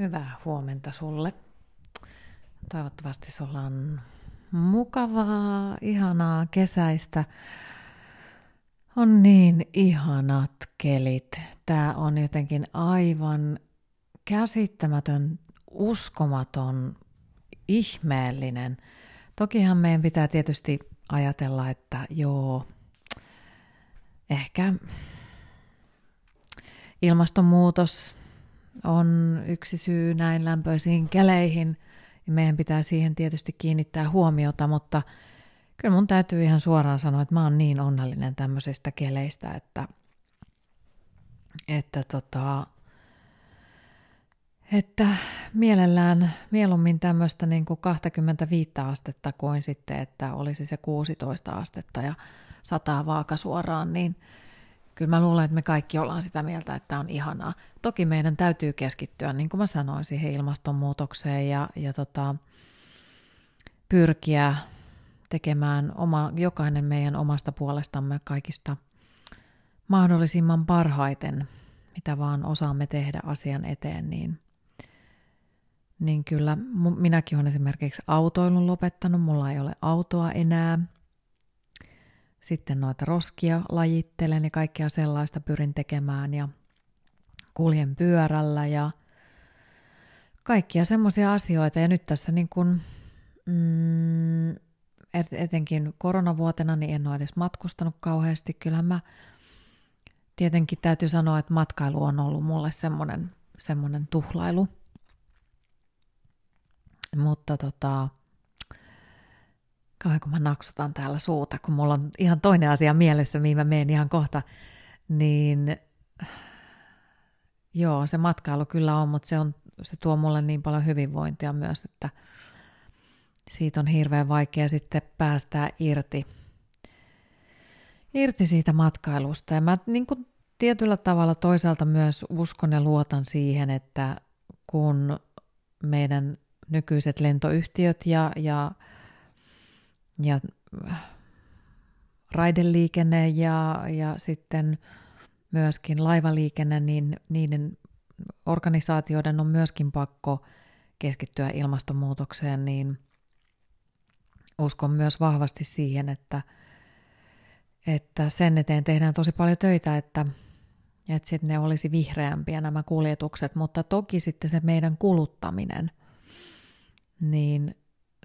Hyvää huomenta sulle. Toivottavasti sulla on mukavaa, ihanaa kesäistä. On niin ihanat kelit. Tämä on jotenkin aivan käsittämätön, uskomaton, ihmeellinen. Tokihan meidän pitää tietysti ajatella, että joo, ehkä ilmastonmuutos on yksi syy näin lämpöisiin keleihin. Ja meidän pitää siihen tietysti kiinnittää huomiota, mutta kyllä mun täytyy ihan suoraan sanoa, että mä oon niin onnellinen tämmöisistä keleistä, että, että, tota, että mielellään mieluummin tämmöistä niin kuin 25 astetta kuin sitten, että olisi se 16 astetta ja sataa vaaka suoraan, niin – kyllä mä luulen, että me kaikki ollaan sitä mieltä, että on ihanaa. Toki meidän täytyy keskittyä, niin kuin mä sanoin, siihen ilmastonmuutokseen ja, ja tota, pyrkiä tekemään oma, jokainen meidän omasta puolestamme kaikista mahdollisimman parhaiten, mitä vaan osaamme tehdä asian eteen, niin, niin kyllä minäkin olen esimerkiksi autoilun lopettanut, mulla ei ole autoa enää – sitten noita roskia lajittelen ja kaikkea sellaista pyrin tekemään ja kuljen pyörällä ja kaikkia semmoisia asioita. Ja nyt tässä niin kuin, mm, etenkin koronavuotena niin en ole edes matkustanut kauheasti. Kyllähän mä tietenkin täytyy sanoa, että matkailu on ollut mulle semmoinen, semmoinen tuhlailu. Mutta tota, kauan kun mä naksutan täällä suuta, kun mulla on ihan toinen asia mielessä, mihin mä menen ihan kohta, niin joo, se matkailu kyllä on, mutta se, on, se tuo mulle niin paljon hyvinvointia myös, että siitä on hirveän vaikea sitten päästää irti, irti siitä matkailusta. Ja mä niin kuin tietyllä tavalla toisaalta myös uskon ja luotan siihen, että kun meidän nykyiset lentoyhtiöt ja, ja ja raideliikenne ja, ja sitten myöskin laivaliikenne, niin niiden organisaatioiden on myöskin pakko keskittyä ilmastonmuutokseen, niin uskon myös vahvasti siihen, että, että sen eteen tehdään tosi paljon töitä, että, että sitten ne olisi vihreämpiä nämä kuljetukset, mutta toki sitten se meidän kuluttaminen, niin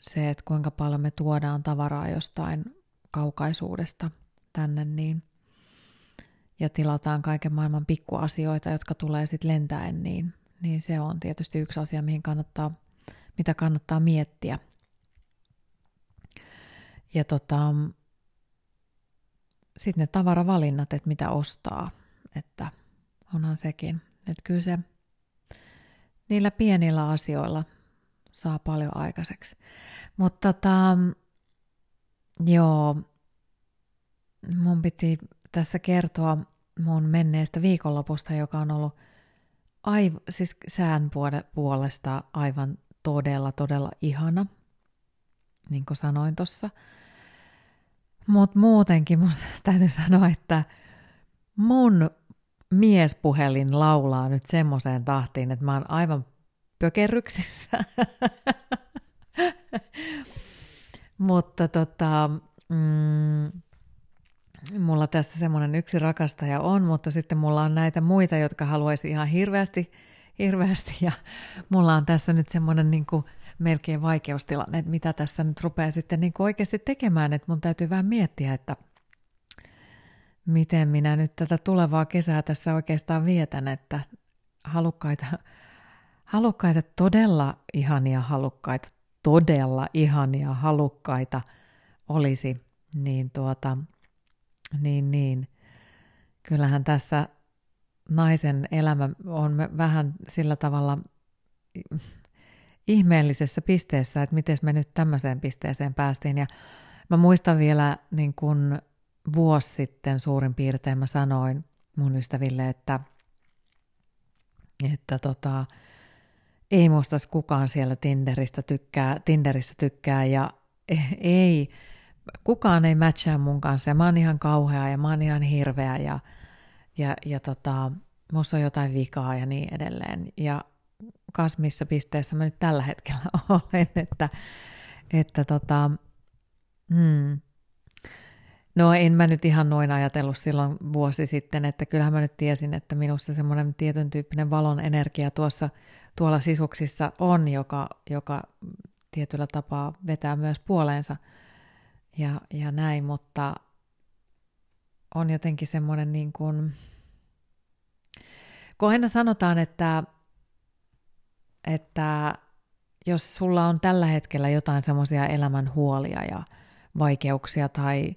se, että kuinka paljon me tuodaan tavaraa jostain kaukaisuudesta tänne, niin ja tilataan kaiken maailman pikkuasioita, jotka tulee sitten lentäen, niin, niin se on tietysti yksi asia, mihin kannattaa, mitä kannattaa miettiä. Ja tota, sitten ne tavaravalinnat, että mitä ostaa, että onhan sekin. Että kyllä se niillä pienillä asioilla saa paljon aikaiseksi. Mutta tota, joo, mun piti tässä kertoa mun menneestä viikonlopusta, joka on ollut aiv- siis sään puolesta aivan todella, todella ihana, niin kuin sanoin tuossa. Mutta muutenkin mun täytyy sanoa, että mun miespuhelin laulaa nyt semmoiseen tahtiin, että mä oon aivan pökerryksissä. Mutta tota, mm, mulla tässä semmoinen yksi rakastaja on, mutta sitten mulla on näitä muita, jotka haluaisi ihan hirveästi, hirveästi. Ja mulla on tässä nyt semmoinen niin kuin melkein vaikeustilanne, että mitä tässä nyt rupeaa sitten niin kuin oikeasti tekemään, että mun täytyy vähän miettiä, että miten minä nyt tätä tulevaa kesää tässä oikeastaan vietän, että halukkaita, halukkaita todella ihania halukkaita todella ihania, halukkaita olisi, niin tuota, niin, niin. Kyllähän tässä naisen elämä on vähän sillä tavalla ihmeellisessä pisteessä, että miten me nyt tämmöiseen pisteeseen päästiin. Ja mä muistan vielä niin kun vuosi sitten suurin piirtein mä sanoin mun ystäville, että, että tota, ei musta kukaan siellä Tinderistä tykkää, Tinderissä tykkää ja ei, kukaan ei matchaa mun kanssa ja mä oon ihan kauhea ja mä oon ihan hirveä ja, ja, ja tota, musta on jotain vikaa ja niin edelleen. Ja kas missä pisteessä mä nyt tällä hetkellä olen, että, että tota, hmm. No en mä nyt ihan noin ajatellut silloin vuosi sitten, että kyllähän mä nyt tiesin, että minussa semmoinen tietyn tyyppinen valon energia tuossa tuolla sisuksissa on, joka, joka tietyllä tapaa vetää myös puoleensa ja, ja näin, mutta on jotenkin semmoinen niin kuin, kun aina sanotaan, että, että jos sulla on tällä hetkellä jotain semmoisia elämän huolia ja vaikeuksia tai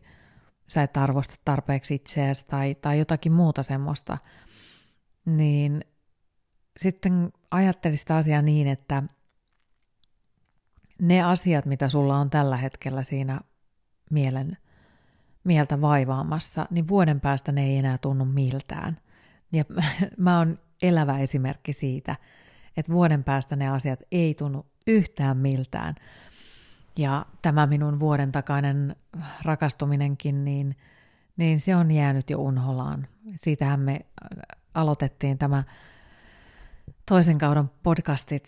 sä et arvosta tarpeeksi itseäsi tai, tai jotakin muuta semmoista, niin sitten ajattelisi sitä asiaa niin, että ne asiat, mitä sulla on tällä hetkellä siinä mielen, mieltä vaivaamassa, niin vuoden päästä ne ei enää tunnu miltään. Ja mä oon elävä esimerkki siitä, että vuoden päästä ne asiat ei tunnu yhtään miltään. Ja tämä minun vuoden takainen rakastuminenkin, niin, niin se on jäänyt jo unholaan. Siitähän me aloitettiin tämä toisen kauden podcastit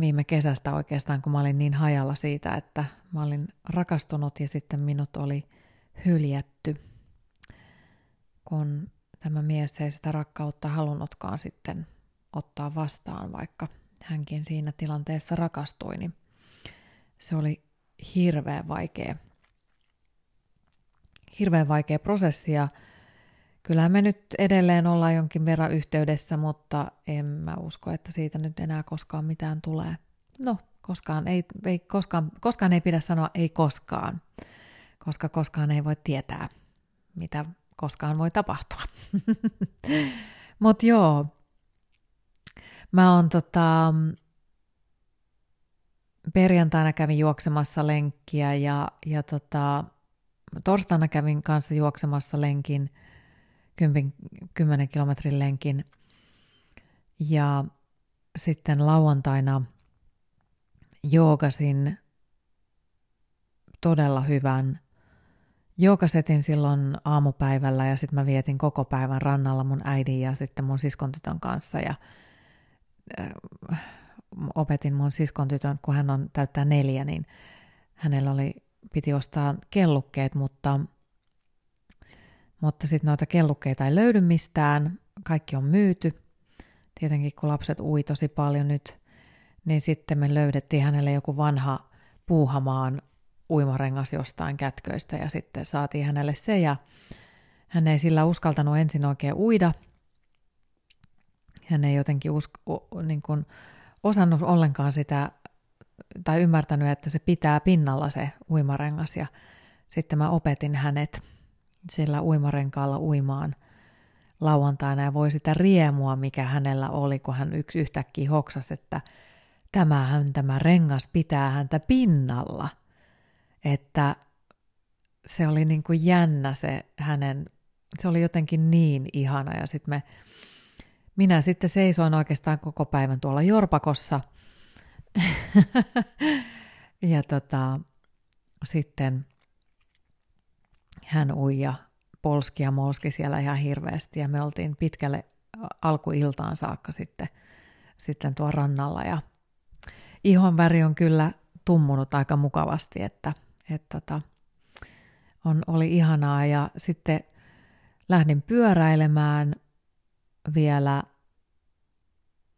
viime kesästä oikeastaan, kun mä olin niin hajalla siitä, että mä olin rakastunut ja sitten minut oli hyljätty, kun tämä mies ei sitä rakkautta halunnutkaan sitten ottaa vastaan, vaikka hänkin siinä tilanteessa rakastui, niin se oli hirveän vaikea, hirveän vaikea prosessi ja kyllähän me nyt edelleen ollaan jonkin verran yhteydessä, mutta en mä usko, että siitä nyt enää koskaan mitään tulee. No, koskaan ei, ei, koskaan, koskaan ei pidä sanoa ei koskaan, koska koskaan ei voi tietää, mitä koskaan voi tapahtua. Mutta joo, mä oon tota, perjantaina kävin juoksemassa lenkkiä ja, ja tota, torstaina kävin kanssa juoksemassa lenkin, 10, 10 kilometrin lenkin. Ja sitten lauantaina joogasin todella hyvän joogasetin silloin aamupäivällä ja sitten mä vietin koko päivän rannalla mun äidin ja sitten mun siskon tytön kanssa ja äh, opetin mun siskon tytön, kun hän on täyttää neljä, niin hänellä oli, piti ostaa kellukkeet, mutta, mutta sitten noita kellukkeita ei löydy mistään, kaikki on myyty. Tietenkin kun lapset ui tosi paljon nyt, niin sitten me löydettiin hänelle joku vanha puuhamaan uimarengas jostain kätköistä ja sitten saatiin hänelle se ja hän ei sillä uskaltanut ensin oikein uida. Hän ei jotenkin usko, niin kuin, osannut ollenkaan sitä tai ymmärtänyt, että se pitää pinnalla se uimarengas ja sitten mä opetin hänet sillä uimarenkaalla uimaan lauantaina ja voi sitä riemua, mikä hänellä oli, kun hän yksi yhtäkkiä hoksasi, että tämähän tämä rengas pitää häntä pinnalla. Että se oli niin kuin jännä se hänen, se oli jotenkin niin ihana ja sitten me minä sitten seisoin oikeastaan koko päivän tuolla Jorpakossa. ja tota, sitten hän ui ja polski ja molski siellä ihan hirveästi ja me oltiin pitkälle alkuiltaan saakka sitten, sitten tuo rannalla ja ihon väri on kyllä tummunut aika mukavasti, että, että tota, on, oli ihanaa ja sitten lähdin pyöräilemään vielä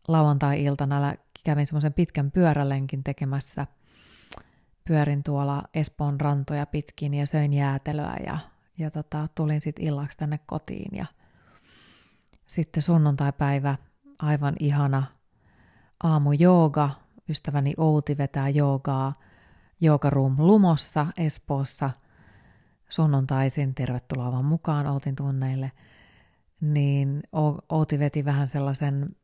lauantai-iltana kävin semmoisen pitkän pyörälenkin tekemässä. Pyörin tuolla Espoon rantoja pitkin ja söin jäätelöä ja, ja tota, tulin sitten illaksi tänne kotiin. Ja sitten sunnuntai-päivä, aivan ihana aamu jooga. Ystäväni Outi vetää joogaa Yoga Room Lumossa Espoossa sunnuntaisin. Tervetuloa vaan mukaan Outin tunneille. Niin Outi veti vähän sellaisen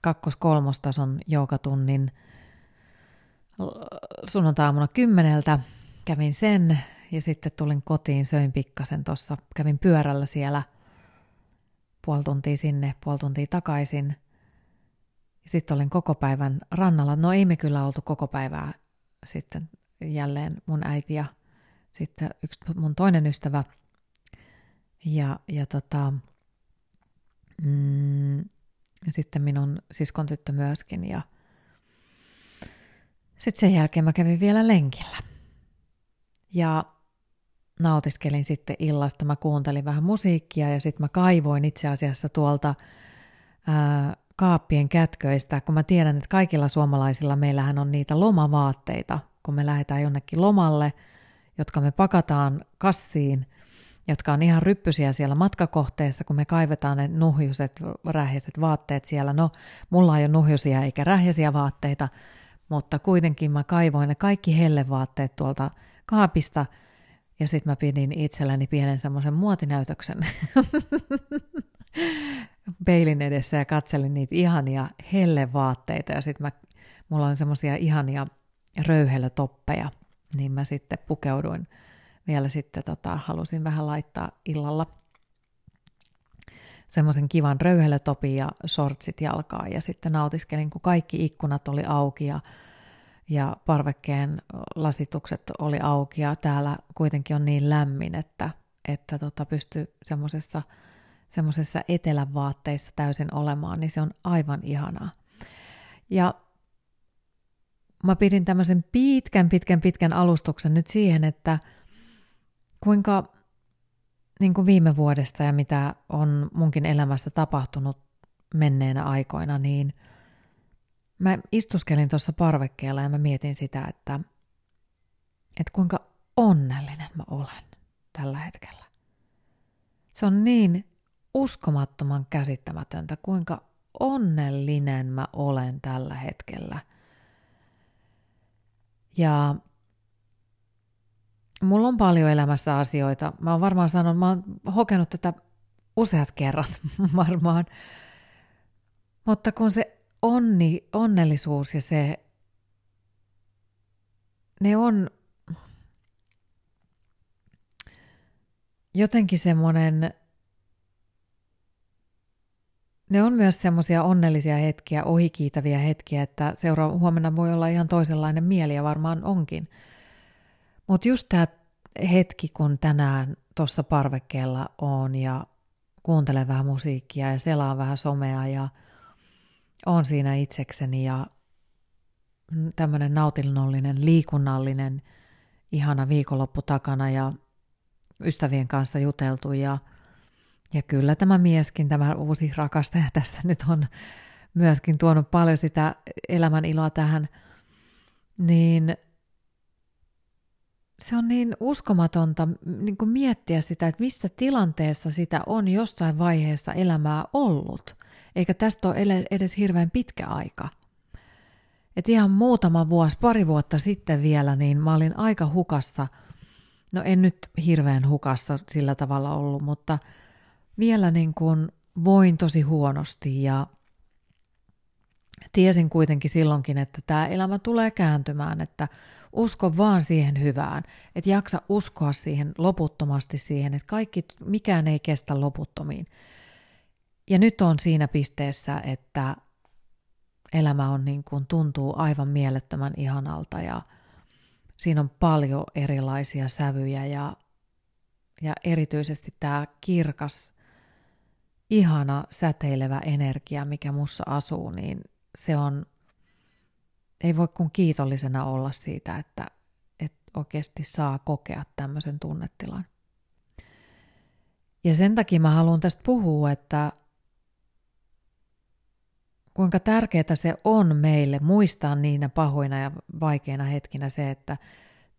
kakkos-kolmostason joogatunnin sunnuntaamuna kymmeneltä. Kävin sen ja sitten tulin kotiin, söin pikkasen tuossa, kävin pyörällä siellä puoli tuntia sinne, puoli tuntia takaisin. Sitten olin koko päivän rannalla. No ei me kyllä oltu koko päivää sitten jälleen mun äiti ja sitten yksi mun toinen ystävä. Ja, ja tota, mm, sitten minun siskon tyttö myöskin. Ja sitten sen jälkeen mä kävin vielä lenkillä. Ja nautiskelin sitten illasta, mä kuuntelin vähän musiikkia ja sitten mä kaivoin itse asiassa tuolta ää, kaappien kätköistä, kun mä tiedän, että kaikilla suomalaisilla meillähän on niitä lomavaatteita, kun me lähdetään jonnekin lomalle, jotka me pakataan kassiin, jotka on ihan ryppysiä siellä matkakohteessa, kun me kaivetaan ne nuhjuset, rähjäiset vaatteet siellä. No, mulla ei ole nuhjusia eikä rähjäisiä vaatteita, mutta kuitenkin mä kaivoin ne kaikki hellevaatteet tuolta kaapista ja sitten mä pidin itselleni pienen semmoisen muotinäytöksen peilin edessä ja katselin niitä ihania hellevaatteita ja sitten mä, mulla on semmoisia ihania röyhelötoppeja, niin mä sitten pukeuduin vielä sitten, tota, halusin vähän laittaa illalla semmoisen kivan röyhelötopin ja sortsit jalkaan ja sitten nautiskelin, kun kaikki ikkunat oli auki ja, ja parvekkeen lasitukset oli auki ja täällä kuitenkin on niin lämmin, että, että tota, pystyy semmoisessa semmoisessa etelän vaatteissa täysin olemaan, niin se on aivan ihanaa. Ja mä pidin tämmöisen pitkän, pitkän, pitkän alustuksen nyt siihen, että kuinka niin kuin viime vuodesta ja mitä on munkin elämässä tapahtunut menneenä aikoina, niin mä istuskelin tuossa parvekkeella ja mä mietin sitä, että, että kuinka onnellinen mä olen tällä hetkellä. Se on niin uskomattoman käsittämätöntä, kuinka onnellinen mä olen tällä hetkellä. Ja mulla on paljon elämässä asioita. Mä oon varmaan sanonut, mä oon hokenut tätä useat kerrat varmaan. Mutta kun se onni, onnellisuus ja se, ne on jotenkin semmoinen ne on myös semmoisia onnellisia hetkiä, ohikiitäviä hetkiä, että seuraava huomenna voi olla ihan toisenlainen mieli ja varmaan onkin. Mutta just tämä hetki, kun tänään tuossa parvekkeella on ja kuuntelen vähän musiikkia ja selaan vähän somea ja on siinä itsekseni ja tämmöinen nautinnollinen, liikunnallinen, ihana viikonloppu takana ja ystävien kanssa juteltu ja – ja kyllä tämä mieskin, tämä uusi rakastaja tästä nyt on myöskin tuonut paljon sitä elämän iloa tähän, niin se on niin uskomatonta niin kuin miettiä sitä, että missä tilanteessa sitä on jossain vaiheessa elämää ollut. Eikä tästä ole edes hirveän pitkä aika. Et ihan muutama vuosi, pari vuotta sitten vielä, niin mä olin aika hukassa. No en nyt hirveän hukassa sillä tavalla ollut, mutta – vielä niin kuin voin tosi huonosti ja tiesin kuitenkin silloinkin, että tämä elämä tulee kääntymään, että usko vaan siihen hyvään, että jaksa uskoa siihen loputtomasti siihen, että kaikki, mikään ei kestä loputtomiin. Ja nyt on siinä pisteessä, että elämä on niin kuin, tuntuu aivan mielettömän ihanalta ja siinä on paljon erilaisia sävyjä ja, ja erityisesti tämä kirkas ihana säteilevä energia, mikä mussa asuu, niin se on, ei voi kuin kiitollisena olla siitä, että, että oikeasti saa kokea tämmöisen tunnetilan. Ja sen takia mä haluan tästä puhua, että kuinka tärkeää se on meille muistaa niinä pahoina ja vaikeina hetkinä se, että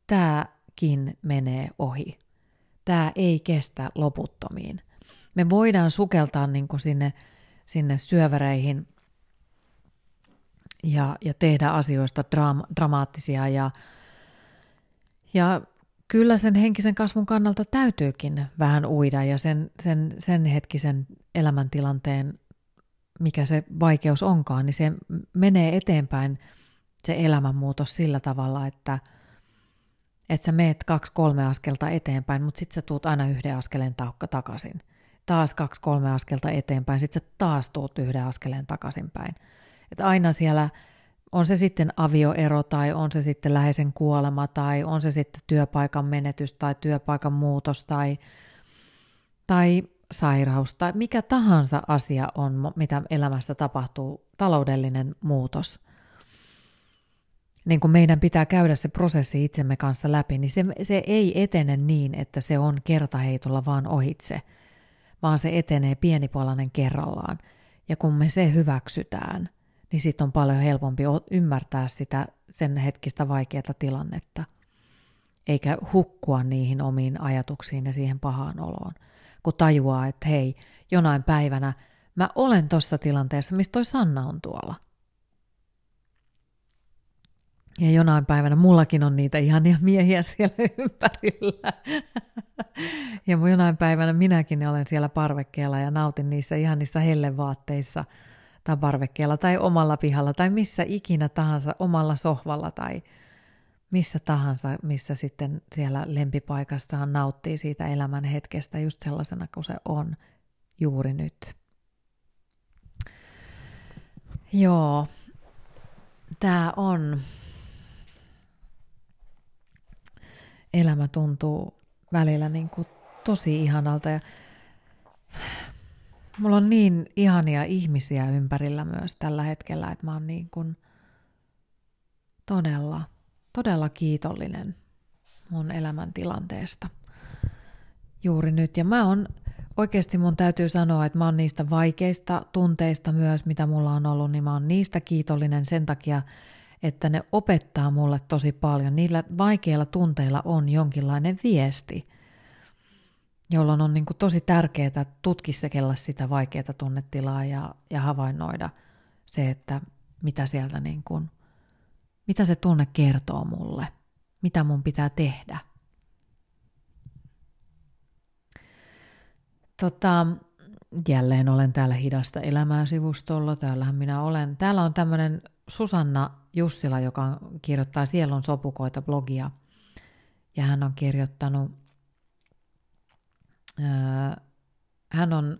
tämäkin menee ohi. Tämä ei kestä loputtomiin – me voidaan sukeltaa niin kuin sinne, sinne syöväreihin ja, ja tehdä asioista dram, dramaattisia ja, ja kyllä sen henkisen kasvun kannalta täytyykin vähän uida ja sen, sen, sen hetkisen elämäntilanteen, mikä se vaikeus onkaan, niin se menee eteenpäin se elämänmuutos sillä tavalla, että, että sä meet kaksi-kolme askelta eteenpäin, mutta sitten sä tuut aina yhden askeleen takaisin – taas kaksi-kolme askelta eteenpäin, sitten sä taas tuut yhden askeleen takaisinpäin. Että aina siellä on se sitten avioero tai on se sitten läheisen kuolema tai on se sitten työpaikan menetys tai työpaikan muutos tai, tai sairaus tai mikä tahansa asia on, mitä elämässä tapahtuu, taloudellinen muutos, niin kun meidän pitää käydä se prosessi itsemme kanssa läpi, niin se, se ei etene niin, että se on kertaheitolla vaan ohitse, vaan se etenee pienipalainen kerrallaan. Ja kun me se hyväksytään, niin sitten on paljon helpompi ymmärtää sitä sen hetkistä vaikeaa tilannetta, eikä hukkua niihin omiin ajatuksiin ja siihen pahaan oloon, kun tajuaa, että hei, jonain päivänä mä olen tuossa tilanteessa, mistä toi Sanna on tuolla – ja jonain päivänä mullakin on niitä ihania miehiä siellä ympärillä. ja jonain päivänä minäkin olen siellä parvekkeella ja nautin niissä ihan niissä hellevaatteissa tai parvekkeella tai omalla pihalla tai missä ikinä tahansa omalla sohvalla tai missä tahansa, missä sitten siellä lempipaikassaan nauttii siitä elämän hetkestä just sellaisena kuin se on juuri nyt. Joo, tämä on elämä tuntuu välillä niin kuin tosi ihanalta ja mulla on niin ihania ihmisiä ympärillä myös tällä hetkellä, että mä oon niin kuin todella, todella kiitollinen mun elämäntilanteesta juuri nyt. Ja mä oon oikeasti mun täytyy sanoa, että mä oon niistä vaikeista tunteista myös, mitä mulla on ollut, niin mä oon niistä kiitollinen sen takia, että ne opettaa mulle tosi paljon. Niillä vaikeilla tunteilla on jonkinlainen viesti, jolloin on niin kuin tosi tärkeää tutkiskella sitä vaikeaa tunnetilaa ja, ja havainnoida se, että mitä sieltä niin kuin, mitä se tunne kertoo mulle, mitä mun pitää tehdä. Tota, jälleen olen täällä Hidasta elämää sivustolla, täällähän minä olen. Täällä on tämmöinen Susanna Jussila, joka kirjoittaa Sielun sopukoita blogia. Ja hän on kirjoittanut, hän, on,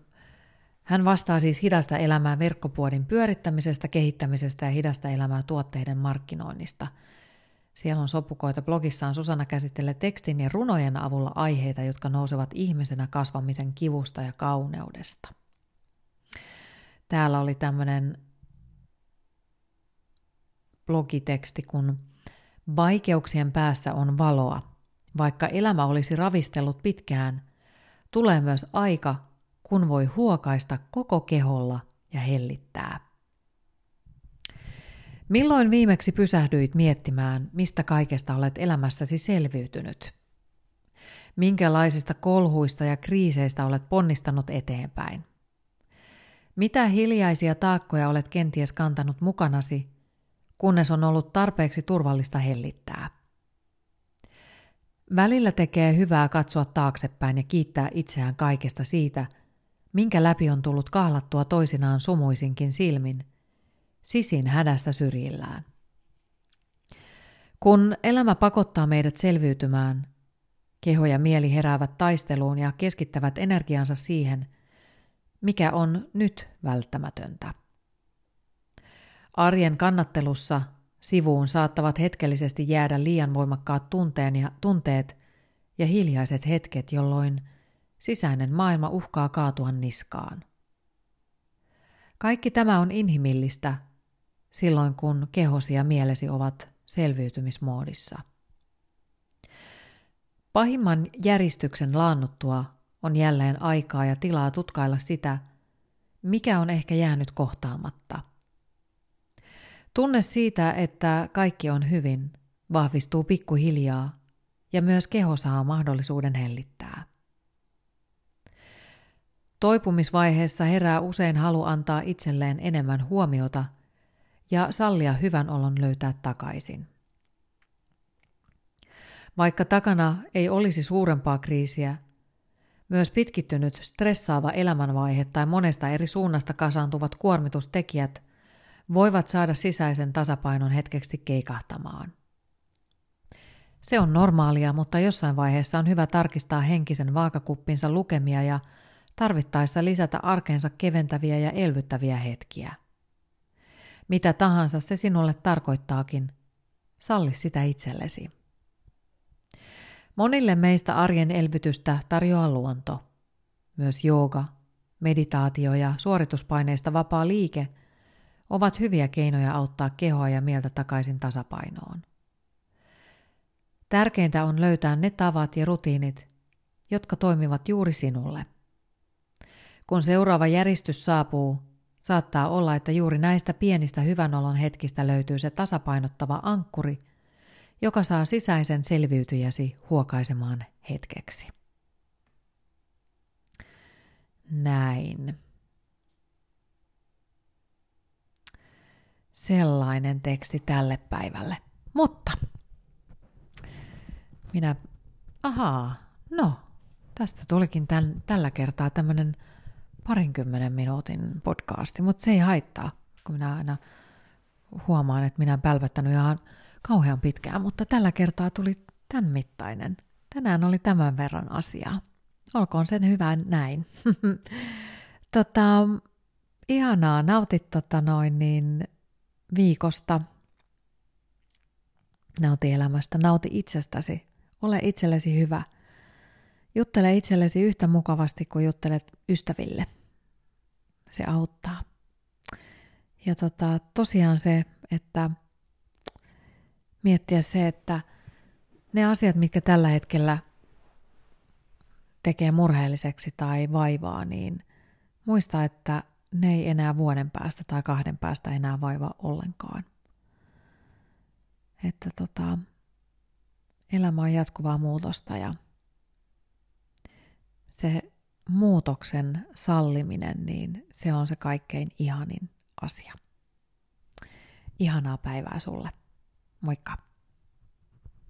hän vastaa siis hidasta elämää verkkopuodin pyörittämisestä, kehittämisestä ja hidasta elämää tuotteiden markkinoinnista. Siellä on sopukoita blogissaan Susanna käsittelee tekstin ja runojen avulla aiheita, jotka nousevat ihmisenä kasvamisen kivusta ja kauneudesta. Täällä oli tämmöinen blogiteksti, kun vaikeuksien päässä on valoa. Vaikka elämä olisi ravistellut pitkään, tulee myös aika, kun voi huokaista koko keholla ja hellittää. Milloin viimeksi pysähdyit miettimään, mistä kaikesta olet elämässäsi selviytynyt? Minkälaisista kolhuista ja kriiseistä olet ponnistanut eteenpäin? Mitä hiljaisia taakkoja olet kenties kantanut mukanasi kunnes on ollut tarpeeksi turvallista hellittää. Välillä tekee hyvää katsoa taaksepäin ja kiittää itseään kaikesta siitä, minkä läpi on tullut kahlattua toisinaan sumuisinkin silmin, sisin hädästä syrjillään. Kun elämä pakottaa meidät selviytymään, keho ja mieli heräävät taisteluun ja keskittävät energiansa siihen, mikä on nyt välttämätöntä. Arjen kannattelussa sivuun saattavat hetkellisesti jäädä liian voimakkaat tunteen ja tunteet ja hiljaiset hetket, jolloin sisäinen maailma uhkaa kaatua niskaan. Kaikki tämä on inhimillistä silloin, kun kehosi ja mielesi ovat selviytymismoodissa. Pahimman järistyksen laannuttua on jälleen aikaa ja tilaa tutkailla sitä, mikä on ehkä jäänyt kohtaamatta – Tunne siitä, että kaikki on hyvin, vahvistuu pikkuhiljaa ja myös keho saa mahdollisuuden hellittää. Toipumisvaiheessa herää usein halu antaa itselleen enemmän huomiota ja sallia hyvän olon löytää takaisin. Vaikka takana ei olisi suurempaa kriisiä, myös pitkittynyt stressaava elämänvaihe tai monesta eri suunnasta kasaantuvat kuormitustekijät – voivat saada sisäisen tasapainon hetkeksi keikahtamaan. Se on normaalia, mutta jossain vaiheessa on hyvä tarkistaa henkisen vaakakuppinsa lukemia ja tarvittaessa lisätä arkeensa keventäviä ja elvyttäviä hetkiä. Mitä tahansa se sinulle tarkoittaakin, salli sitä itsellesi. Monille meistä arjen elvytystä tarjoaa luonto. Myös jooga, meditaatio ja suorituspaineista vapaa liike ovat hyviä keinoja auttaa kehoa ja mieltä takaisin tasapainoon. Tärkeintä on löytää ne tavat ja rutiinit, jotka toimivat juuri sinulle. Kun seuraava järistys saapuu, saattaa olla, että juuri näistä pienistä hyvänolon hetkistä löytyy se tasapainottava ankkuri, joka saa sisäisen selviytyjäsi huokaisemaan hetkeksi. Näin. Sellainen teksti tälle päivälle. Mutta minä, ahaa, no, tästä tulikin tämän, tällä kertaa tämmöinen parinkymmenen minuutin podcasti, mutta se ei haittaa, kun minä aina huomaan, että minä olen pälvättänyt ihan kauhean pitkään, mutta tällä kertaa tuli tämän mittainen. Tänään oli tämän verran asiaa. Olkoon sen hyvä näin. tota, ihanaa, nautit tota noin niin viikosta. Nauti elämästä, nauti itsestäsi. Ole itsellesi hyvä. Juttele itsellesi yhtä mukavasti kuin juttelet ystäville. Se auttaa. Ja tota, tosiaan se, että miettiä se, että ne asiat, mitkä tällä hetkellä tekee murheelliseksi tai vaivaa, niin muista, että ne ei enää vuoden päästä tai kahden päästä enää vaivaa ollenkaan. Että tota, elämä on jatkuvaa muutosta ja se muutoksen salliminen, niin se on se kaikkein ihanin asia. Ihanaa päivää sulle. Moikka!